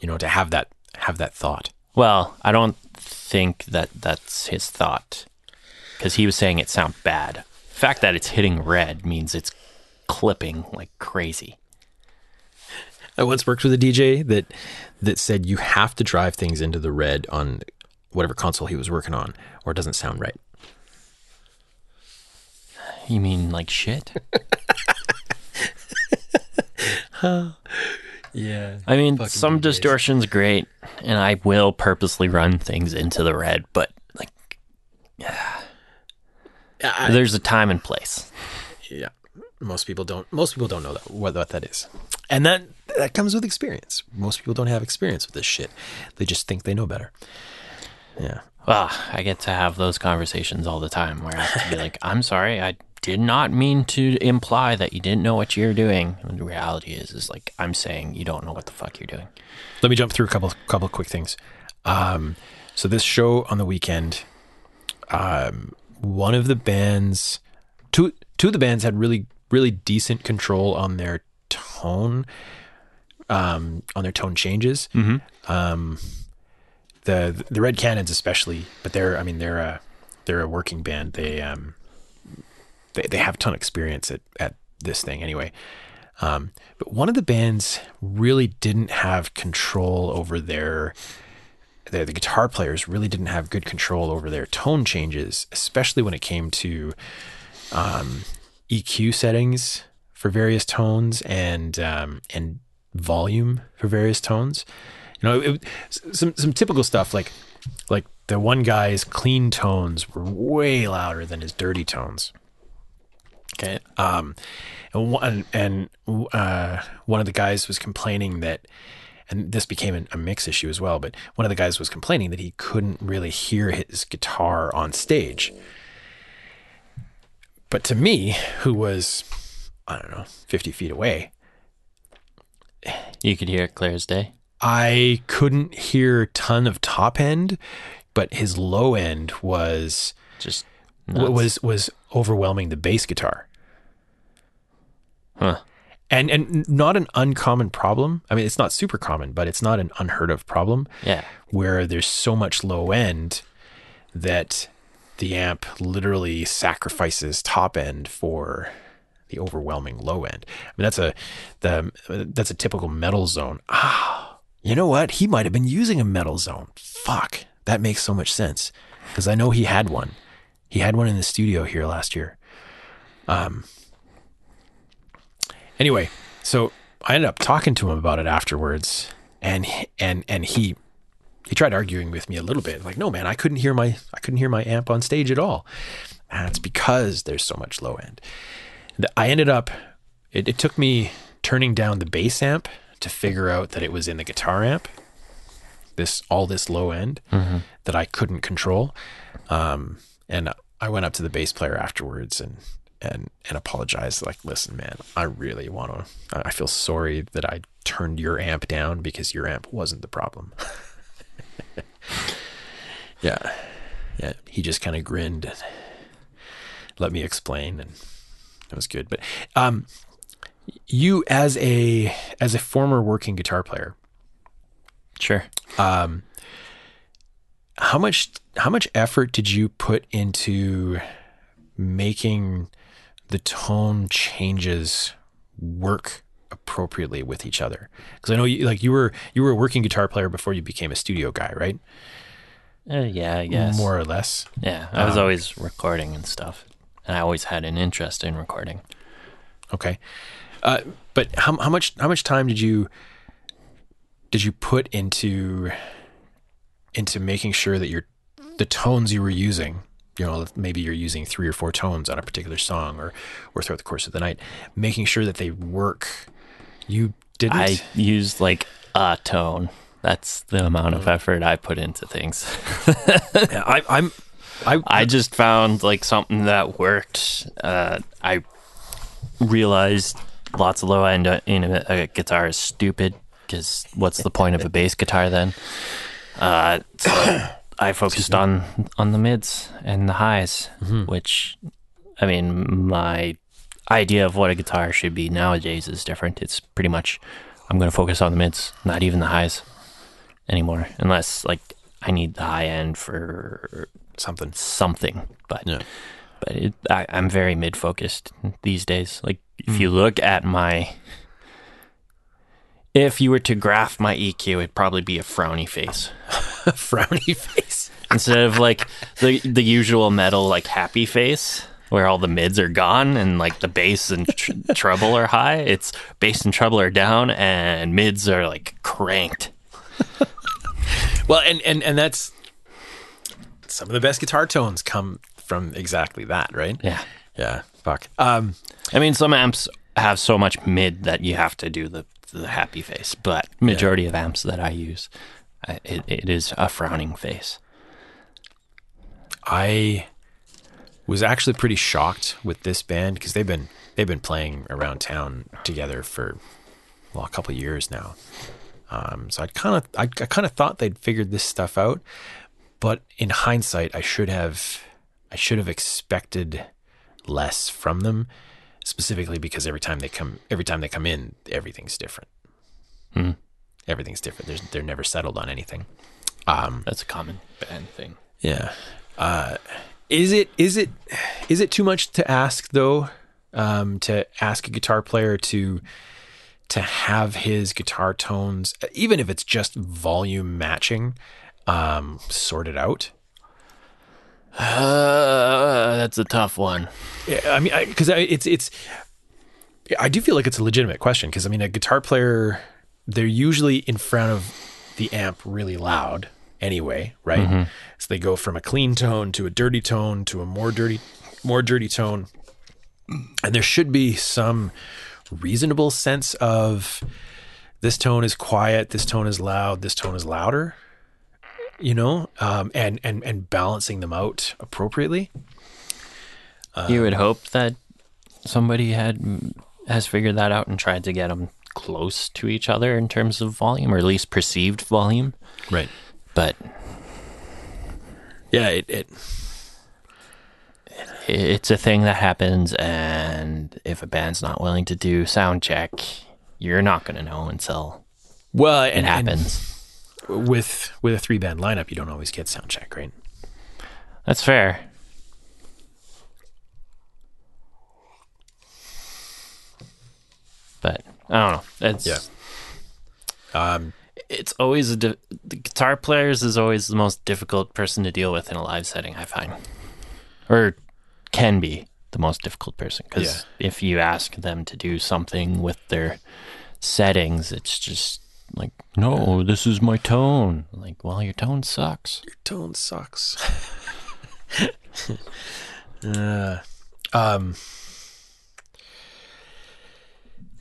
You know, to have that, have that thought. Well, I don't think that that's his thought because he was saying it sound bad. The fact that it's hitting red means it's clipping like crazy. I once worked with a DJ that that said you have to drive things into the red on whatever console he was working on, or it doesn't sound right. You mean like shit? huh. Yeah. I mean, some distortion's great, and I will purposely run things into the red, but like, yeah, there's a time and place. Yeah. Most people don't. Most people don't know that what, what that is, and that that comes with experience. Most people don't have experience with this shit. They just think they know better. Yeah. Well, I get to have those conversations all the time where I have to be like, I'm sorry, I did not mean to imply that you didn't know what you're doing. And the reality is, is like, I'm saying you don't know what the fuck you're doing. Let me jump through a couple couple quick things. Um, so this show on the weekend, um, one of the bands, two two of the bands had really really decent control on their tone, um, on their tone changes. Um, the the Red Cannons especially, but they're I mean they're a they're a working band. They um they they have a ton of experience at at this thing anyway. Um, but one of the bands really didn't have control over their, the, the guitar players really didn't have good control over their tone changes, especially when it came to um, EQ settings for various tones and um, and volume for various tones. You know, it, some some typical stuff like like the one guy's clean tones were way louder than his dirty tones. Okay. Um, and one, and uh, one of the guys was complaining that, and this became a, mix issue as well. But one of the guys was complaining that he couldn't really hear his guitar on stage. But to me, who was, I don't know, fifty feet away, You could hear it clear as day. I couldn't hear a ton of top end, but his low end was Just nuts. was was overwhelming the bass guitar. Huh. and and not an uncommon problem. I mean, it's not super common, but it's not an unheard of problem Yeah. where there's so much low end that the amp literally sacrifices top end for the overwhelming low end. I mean, that's a the that's a typical metal zone. Ah, you know what? He might have been using a metal zone. Fuck, that makes so much sense because I know he had one. He had one in the studio here last year. Um. Anyway, so I ended up talking to him about it afterwards, and and and he he tried arguing with me a little bit. Like, no, man, I couldn't hear my I couldn't hear my amp on stage at all. And it's because there's so much low end. I ended up. It, it took me turning down the bass amp to figure out that it was in the guitar amp. This all this low end that I couldn't control, um, and I went up to the bass player afterwards and and and apologize. Like, listen, man, I really want to. I feel sorry that I turned your amp down because your amp wasn't the problem. yeah, yeah. He just kind of grinned and let me explain, and it was good. But um, you as a as a former working guitar player, Sure. um, how much how much effort did you put into making the tone changes work appropriately with each other? Because I know you like you were you were a working guitar player before you became a studio guy, right? Uh, yeah, I guess. More or less. Yeah, I was Um, always recording and stuff, and I always had an interest in recording. Okay. Uh, but how how much how much time did you did you put into into making sure that your the tones you were using, you know, maybe you're using three or four tones on a particular song or or throughout the course of the night, making sure that they work. You didn't. I used like a tone. That's the amount Mm. of effort I put into things. Yeah, I, I'm. I I just found like something that worked. Uh, I realized lots of low end in a, a guitar is stupid because what's the point of a bass guitar then? Uh, so I focused on on the mids and the highs, which I mean my idea of what a guitar should be nowadays is different. It's pretty much I'm going to focus on the mids, not even the highs anymore, unless like I need the high end for something. something. But Yeah. but it, I, I'm very mid focused these days. Like if you look at my, if you were to graph my EQ, it'd probably be a frowny face frowny face. instead of like the the usual metal like happy face where all the mids are gone and like the bass and tr- treble are high. It's bass and treble are down and mids are like cranked. Well, and and and that's some of the best guitar tones come from exactly that, right? Yeah. Yeah. Fuck. Um. I mean, some amps have so much mid that you have to do the the happy face, but majority of amps that I use, I, it, it is a frowning face. I was actually pretty shocked with this band because they've been they've been playing around town together for well a couple of years now. Um, so I kind of I, I kind of thought they'd figured this stuff out, but in hindsight, I should have I should have expected less from them, specifically because every time they come every time they come in, everything's different. Hmm. Everything's different. There's, they're never settled on anything. Um, That's a common band thing. yeah. Uh, is it is it is it too much to ask though? Um, to ask a guitar player to to have his guitar tones, even if it's just volume matching, um, sorted out. Uh, that's a tough one. Yeah, I mean, because it's it's. I do feel like it's a legitimate question because I mean, a guitar player, they're usually in front of the amp really loud anyway, right? So they go from a clean tone to a dirty tone to a more dirty, more dirty tone, and there should be some reasonable sense of this tone is quiet, this tone is loud, this tone is louder, you know, um, and and and balancing them out appropriately. you would hope that somebody had has figured that out and tried to get them close to each other in terms of volume, or at least perceived volume. Right. But Yeah, it, it it's a thing that happens, and if a band's not willing to do sound check, you're not going to know until well it and, and happens. With with a three band lineup, you don't always get sound check, right? That's fair. But I don't know. It's Yeah. Um, it's always a di- the guitar players is always the most difficult person to deal with in a live setting. I find, or can be the most difficult person because if you ask them to do something with their settings, it's just like, no, this is my tone. Like, well, your tone sucks. your tone sucks. uh, um,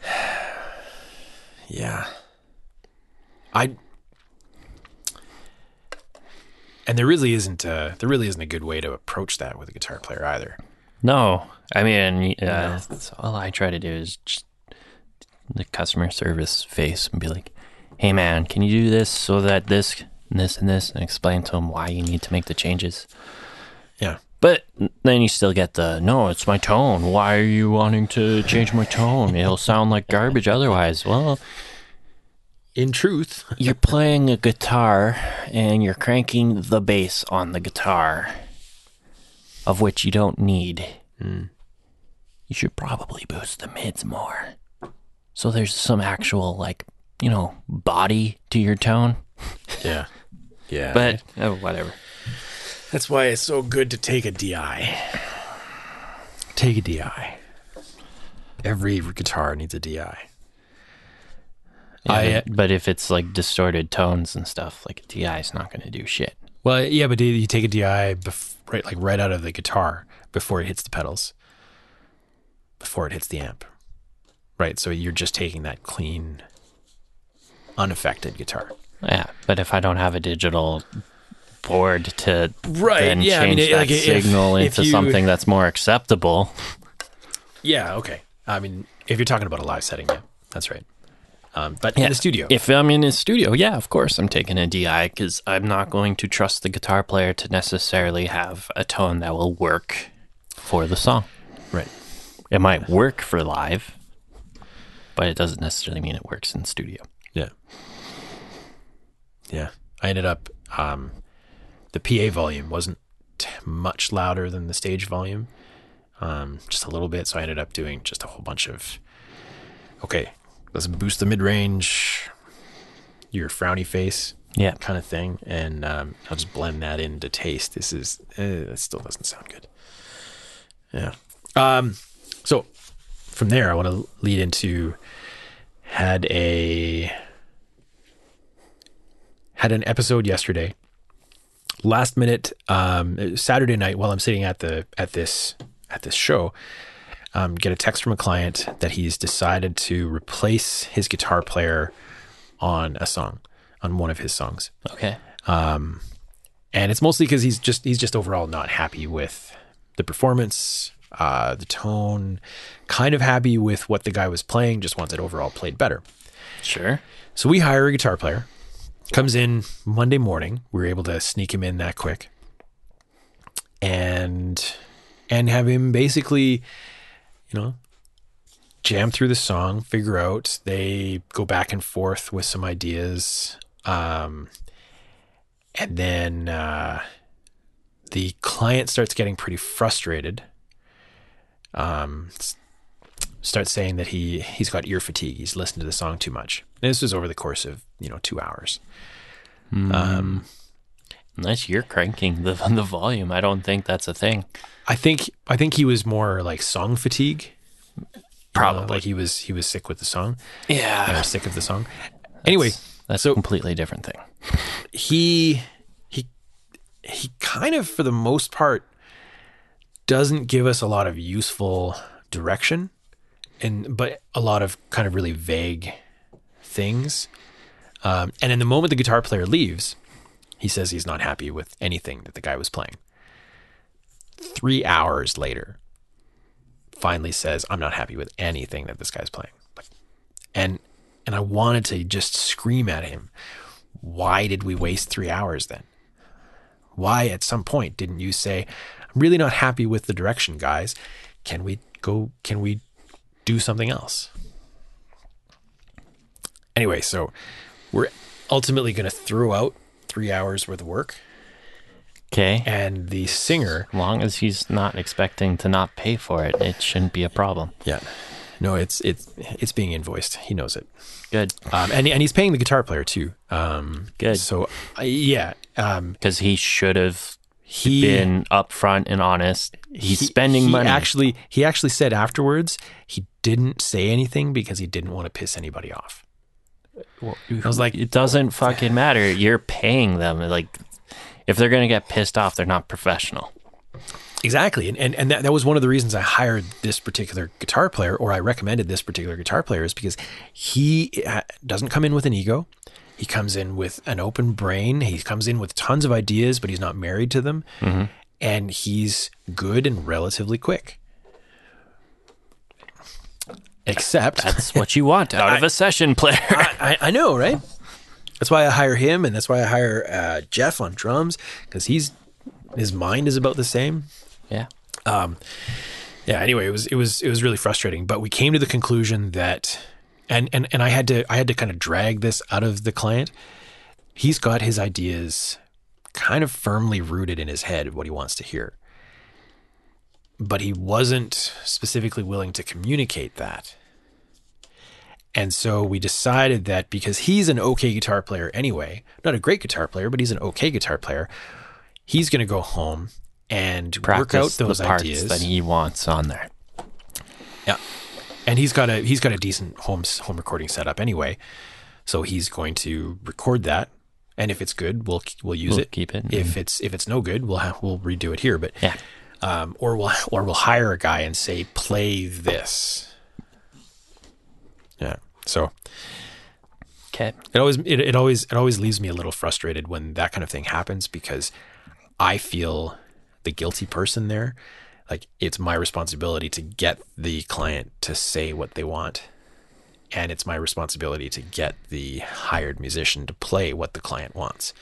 yeah, I. And there really isn't a there really isn't a good way to approach that with a guitar player either. No, I mean, uh, that's all I try to do is just the customer service face and be like, "Hey, man, can you do this so that this, and this, and this," and explain to them why you need to make the changes. Yeah. But then you still get the no, it's my tone. Why are you wanting to change my tone? It'll sound like garbage otherwise. Well, In truth, you're playing a guitar and you're cranking the bass on the guitar, of which you don't need. Hmm. You should probably boost the mids more. So there's some actual, like, you know, body to your tone. yeah, yeah. But oh, whatever. that's why it's so good to take a DI. Take a DI. Every guitar needs a DI. I- but, but if it's like distorted tones and stuff, like a DI is not going to do shit. Well, yeah, but you take a DI bef- right, like right out of the guitar before it hits the pedals, before it hits the amp, right? So you're just taking that clean, unaffected guitar. Yeah, but if I don't have a digital board to Right, then yeah, I change mean, that like, signal if into you- something that's more acceptable, Yeah, okay. I mean, if you're talking about a live setting, yeah, that's right. Um, but Yeah. in the studio, If I'm in a studio, yeah, of course I'm taking a DI because I'm not going to trust the guitar player to necessarily have a tone that will work for the song. right? It might work for live, but it doesn't necessarily mean it works in studio. Yeah. Yeah. I ended up, um, the PA volume wasn't much louder than the stage volume, um, just a little bit. So I ended up doing just a whole bunch of, okay, let's boost the mid range, your frowny face Yeah. kind of thing. And um, I'll just blend that into taste. This is, uh, it still doesn't sound good. Yeah. Um, so from there, I want to lead into had a had an episode yesterday. Last minute um saturday night while i'm sitting at the at this at this show um get a text from a client that he's decided to replace his guitar player on a song on one of his songs. Okay. um, and it's mostly because he's just he's just overall not happy with the performance uh the tone kind of happy with what the guy was playing just wants it overall played better Sure. so we hire a guitar player, comes in Monday morning. We were able to sneak him in that quick, and and have him basically, you know, jam through the song, figure out. They go back and forth with some ideas, um, and then uh, the client starts getting pretty frustrated. Um, starts saying that he he's got ear fatigue. He's listened to the song too much. And this was over the course of you know two hours. Um, Unless you're cranking the the volume, I don't think that's a thing. I think I think he was more like song fatigue. Probably. Uh, like he was he was sick with the song. Yeah. Or sick of the song. Anyway, That's so- a completely different thing. he he he kind of for the most part doesn't give us a lot of useful direction and but a lot of kind of really vague things. Um, and in the moment the guitar player leaves he says he's not happy with anything that the guy was playing. Three hours later finally says i'm not happy with anything that this guy's playing. And and i wanted to just scream at him why did we waste three hours then? Why at some point didn't you say, really not happy with the direction, guys. Can we go, can we do something else? Anyway, so we're ultimately going to throw out three hours worth of work. Okay. And the singer, As long as he's not expecting to not pay for it, it shouldn't be a problem. yeah, no, it's, it's, it's being invoiced. He knows it. Good. Um, and, and he's paying the guitar player too. Um, Good. So uh, yeah, um, Because he should have he, been upfront and honest. He's he- spending he money. Actually, he actually said afterwards he didn't say anything because he didn't want to piss anybody off. I was like, it doesn't fucking matter. You're paying them. Like, if they're gonna get pissed off, they're not professional. exactly, and and, and that, that was one of the reasons I hired this particular guitar player, or I recommended this particular guitar player, is because he uh, doesn't come in with an ego. He comes in with an open brain. He comes in with tons of ideas, but he's not married to them. and he's good and relatively quick. Except That's what you want out of a session player. I, I know, right? That's why I hire him, and that's why I hire uh, Jeff on drums because he's his mind is about the same. yeah. Yeah. Anyway, it was it was it was really frustrating, but we came to the conclusion that, and and and I had to I had to kind of drag this out of the client. He's got his ideas kind of firmly rooted in his head what he wants to hear, but he wasn't specifically willing to communicate that. And so we decided that because he's an okay guitar player anyway, not a great guitar player, but he's an okay guitar player, he's going to go home and work out those the parts ideas. that he wants on there. Yeah, and he's got a he's got a decent home home recording setup anyway, so he's going to record that. And if it's good, we'll we'll use We'll it. keep it. If it's if it's no good, we'll have, we'll redo it here. But Yeah. um, or we'll or we'll hire a guy and say play this. Yeah. So Okay. it always it, it always it always leaves me a little frustrated when that kind of thing happens because I feel the guilty person there. Like it's my responsibility to get the client to say what they want. And it's my responsibility to get the hired musician to play what the client wants.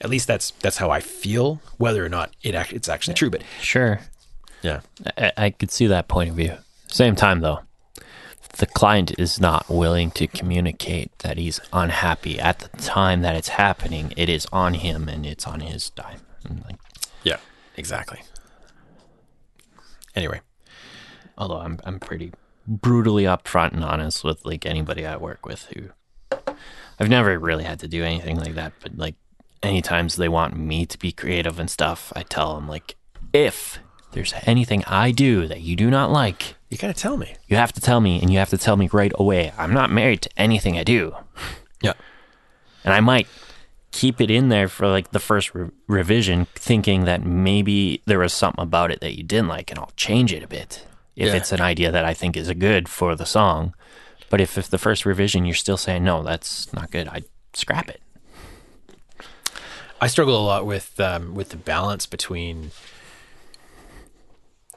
At least that's that's how I feel, whether or not it ac- it's actually true. But Sure. yeah, I, I could see that point of view. Same time, though, the client is not willing to communicate that he's unhappy at the time that it's happening. It is on him, and it's on his dime. Mm, like, yeah, exactly. Anyway, although I'm I'm pretty brutally upfront and honest with like anybody I work with who I've never really had to do anything like that, but like any times they want me to be creative and stuff, I tell them like if there's anything I do that you do not like, you gotta tell me. you have to tell me and you have to tell me right away. I'm not married to anything I do. Yeah, And I might keep it in there for like the first re- revision, thinking that maybe there was something about it that you didn't like, and I'll change it a bit if Yeah. it's an idea that I think is a good for the song. But if, if the first revision you're still saying no, that's not good, I scrap it. I struggle a lot with um, with the balance between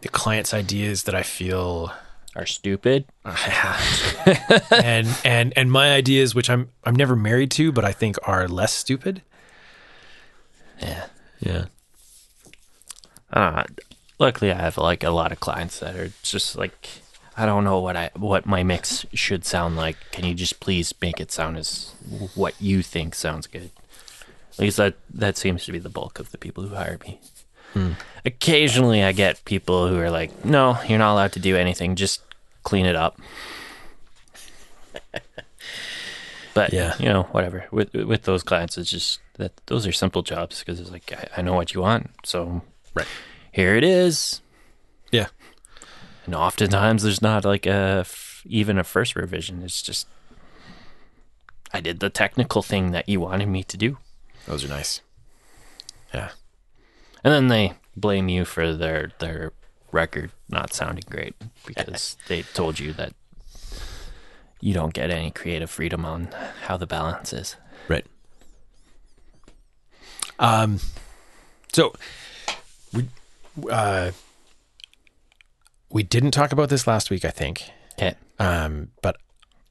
the client's ideas that I feel Are stupid. and and and my ideas, which I'm I'm never married to, but I think are less stupid. Yeah. Yeah, Uh, luckily, I have like a lot of clients that are just like, I don't know what I what my mix should sound like. Can you just please make it sound as what you think sounds good? At least that that seems to be the bulk of the people who hire me. Occasionally, I get people who are like, "No, you're not allowed to do anything. Just clean it up." But Yeah. you know, whatever. With with those clients, it's just that those are simple jobs because it's like I, I know what you want, so right. here it is. Yeah, And oftentimes there's not like a f- even a first revision. It's just I did the technical thing that you wanted me to do, those are nice. Yeah, and then they blame you for their their record not sounding great because they told you that you don't get any creative freedom on how the balance is. right. Um, so we uh we didn't talk about this last week, I think. Okay. Um, but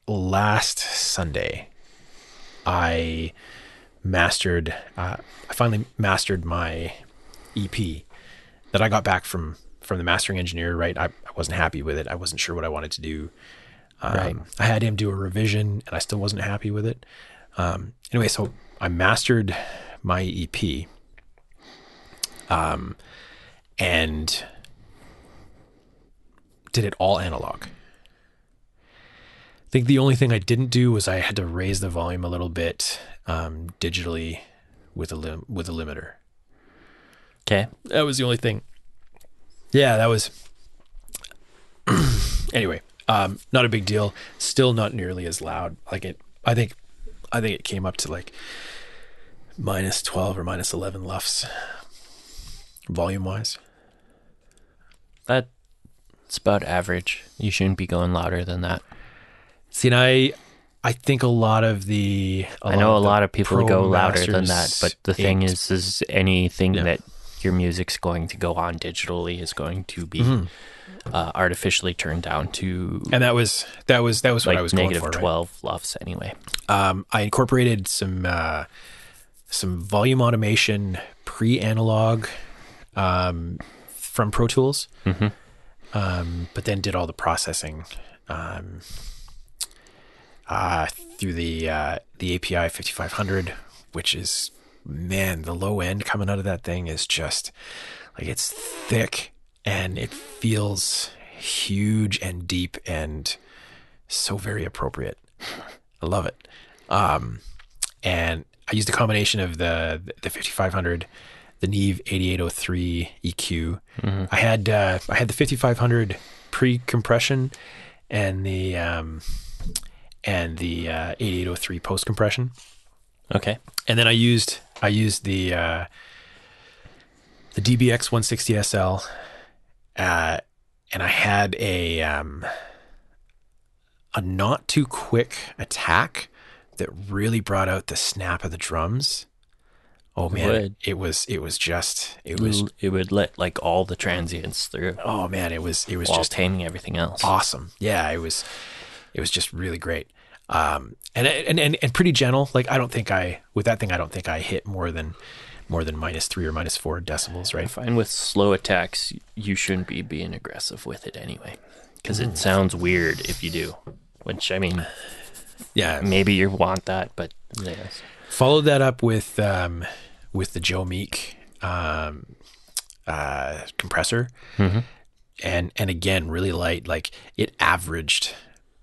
last Sunday, I mastered. Uh, I finally mastered my EP that I got back from from the mastering engineer. Right, I, I wasn't happy with it. I wasn't sure what I wanted to do. Um, Right. I had him do a revision, and I still wasn't happy with it. Um, anyway, so I mastered my EP. Um, and did it all analog. I think the only thing I didn't do was I had to raise the volume a little bit um, digitally with a lim- with a limiter. Okay. That was the only thing. Yeah, that was. anyway, um, not a big deal. Still not nearly as loud. Like it, I think, I think it came up to like minus twelve or minus eleven lufs, volume wise. That's about average. You shouldn't be going louder than that. See, and I, I think a lot of the. I know a lot of people go louder than that, but the thing is, is anything Yeah. that your music's going to go on digitally is going to be uh, artificially turned down to And that was that was that was what I was going negative for. right? 12 lufs anyway. um, I incorporated some uh, some volume automation pre-analog um, from Pro Tools, um, but then did all the processing um, uh, through the uh, the API 5500, which is man, the low end coming out of that thing is just like it's thick and it feels huge and deep and so very appropriate. I love it. Um, and I used a combination of the the 5500, the Neve 8803 EQ. I had uh, I had the 5500 pre-compression and the um, and the uh, 8803 post-compression, Okay. and then I used I used the uh, the DBX 160 SL, uh, and I had a um, a not too quick attack that really brought out the snap of the drums. Oh man, would. it was it was just it was would, it would let like all the transients through oh man, it was it was just taming everything else. awesome. Yeah, it was it was just really great. Um, and, and and and pretty gentle. Like I don't think I with that thing I don't think I hit more than more than minus three or minus four decibels, I right? find with slow attacks, you shouldn't be being aggressive with it anyway, because Mm. it sounds weird if you do. Which I mean, Yeah. maybe you want that, but yes. Followed that up with um, with the Joe Meek um, uh, compressor, and and again really light. Like it averaged,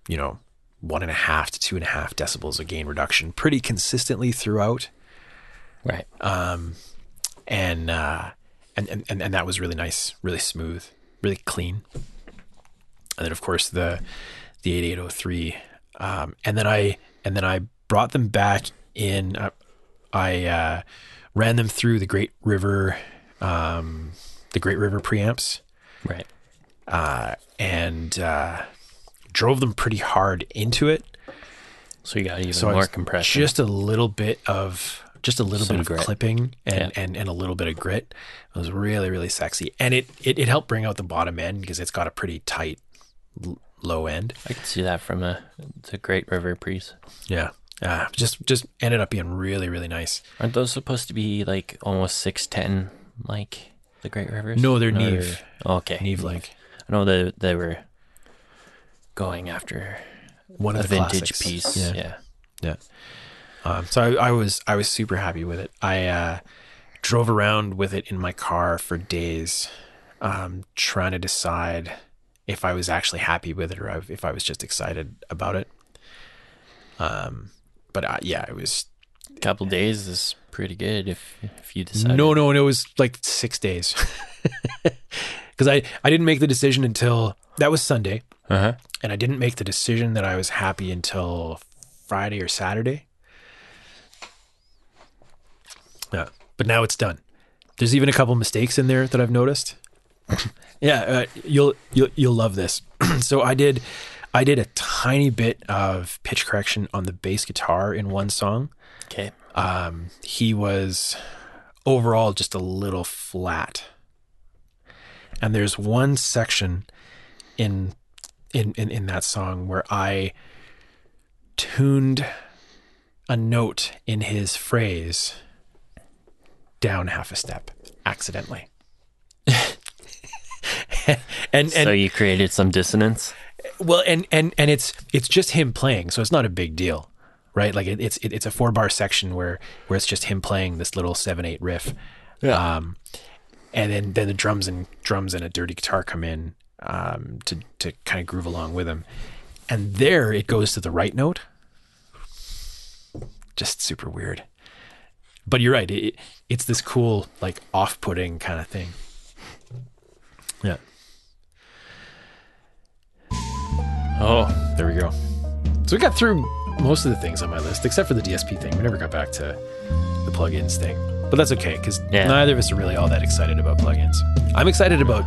you know, one and a half to two and a half decibels of gain reduction pretty consistently throughout. right. Um, and uh, and, and and that was really nice, really smooth, really clean. And then of course the the 8803, um, and then I and then I brought them back in. Uh, I uh, ran them through the Great River, um, the Great River preamps, right. uh, and uh, drove them pretty hard into it. So you got even So more compression. Just a little bit of just a little Some bit of grit. clipping and, Yeah. and and a little bit of grit. It was really really sexy, and it it, it helped bring out the bottom end because it's got a pretty tight l- low end. I can see that from a the Great River pres. Yeah, uh, just just ended up being really really nice. Aren't those supposed to be like almost six ten, like the Great Rivers? No, they're Or- Neve. Okay, Neve like I know they they were going after one of the vintage classics. piece. Yeah, yeah. yeah. Um, so I, I was I was super happy with it. I uh, drove around with it in my car for days, um, trying to decide if I was actually happy with it or if I was just excited about it. Um, but yeah, it was A couple days is pretty good if if you decide. no, no, no. It was like six days because I I didn't make the decision until that was Sunday, Uh huh. and I didn't make the decision that I was happy until Friday or Saturday. Yeah, but now it's done. There's even a couple mistakes in there that I've noticed. yeah, uh, you'll you'll you'll love this. so I did I did a tiny bit of pitch correction on the bass guitar in one song. Okay. Um, he was overall just a little flat. And there's one section in in in, in that song where I tuned a note in his phrase down half a step accidentally. and and so you created some dissonance. well, and and and it's it's just him playing, so it's not a big deal, right? Like it, it's it, it's a four bar section where where it's just him playing this little seven eight riff, yeah. Um, and then then the drums and drums and a dirty guitar come in um, to to kind of groove along with him, and there it goes to the right note. Just super weird, but you're right. It, it's this cool like off putting kind of thing. Yeah. Oh, There we go. So we got through most of the things on my list, except for the DSP thing. We never got back to the plugins thing, but that's okay because Yeah. neither of us are really all that excited about plugins. I'm excited about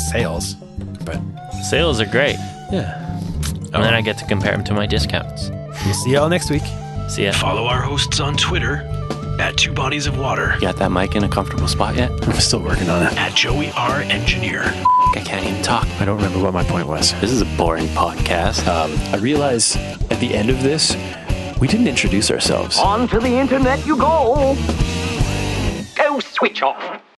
sales, but sales are great, yeah. and then I get to compare them to my discounts. We'll see y'all next week. See ya. Follow our hosts on Twitter At Two Bodies of Water. Got that mic in a comfortable spot yet? I'm still working on it. At Joey R. Engineer. I can't even talk. I don't remember what my point was. This is a boring podcast. Um, I realize at the end of this, we didn't introduce ourselves. On to the internet you go. Go switch off.